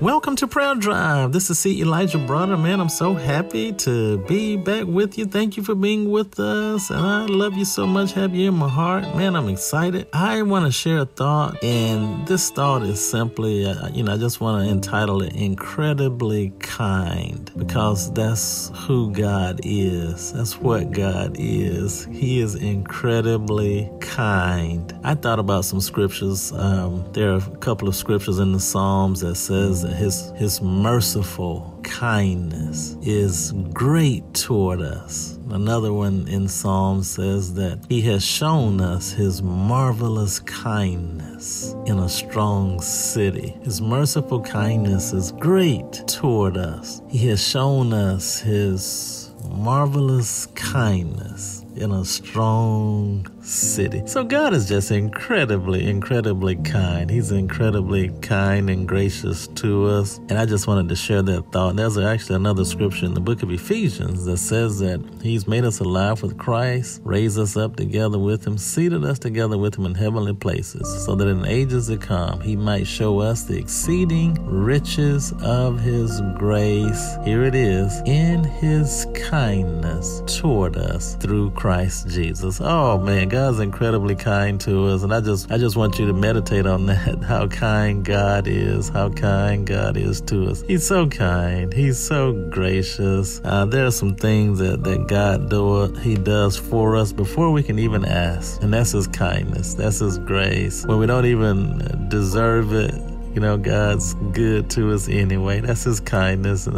Welcome to Prayer Drive. This is C. Elijah Bronner. Man, I'm so happy to be back with you. Thank you for being with us. And I love you so much. Have you in my heart. Man, I'm excited. I want to share a thought. And this thought is simply, uh, you know, I just want to entitle it Incredibly Kind because that's who God is. That's what God is. He is incredibly kind. I thought about some scriptures. Um, there are a couple of scriptures in the Psalms that says his his merciful kindness is great toward us. Another one in Psalm says that he has shown us his marvelous kindness in a strong city. His merciful kindness is great toward us. He has shown us his marvelous kindness in a strong city. So God is just incredibly, incredibly kind. He's incredibly kind and gracious to us. And I just wanted to share that thought. There's actually another scripture in the book of Ephesians that says that He's made us alive with Christ, raised us up together with Him, seated us together with Him in heavenly places, so that in ages to come He might show us the exceeding riches of His grace. Here it is, in His kindness toward us through Christ Jesus. Oh man, God's incredibly kind to us, and I just I just want you to meditate on that. How kind God is, how kind God is to us. He's so kind. He's so gracious. Uh, there are some things that that God do He does for us before we can even ask, and that's His kindness. That's His grace. When we don't even deserve it, you know, God's good to us anyway. That's His kindness.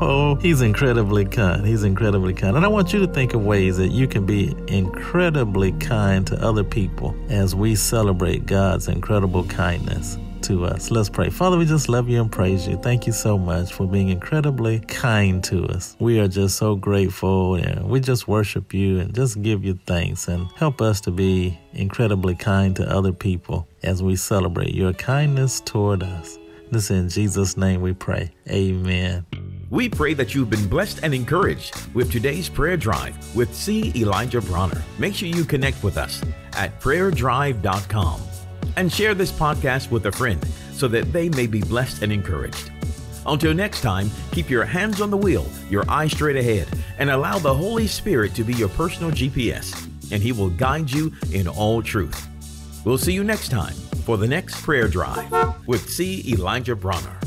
oh, He's incredibly kind. He's incredibly kind. And I want you to think of ways that you can be incredibly kind to other people as we celebrate God's incredible kindness to us. Let's pray. Father, we just love you and praise you. Thank you so much for being incredibly kind to us. We are just so grateful and we just worship you and just give you thanks and help us to be incredibly kind to other people as we celebrate your kindness toward us. This in Jesus' name we pray. Amen. We pray that you've been blessed and encouraged with today's prayer drive with C. Elijah Bronner. Make sure you connect with us at prayerdrive.com and share this podcast with a friend so that they may be blessed and encouraged. Until next time, keep your hands on the wheel, your eyes straight ahead, and allow the Holy Spirit to be your personal GPS, and He will guide you in all truth. We'll see you next time for the next prayer drive with C. Elijah Bronner.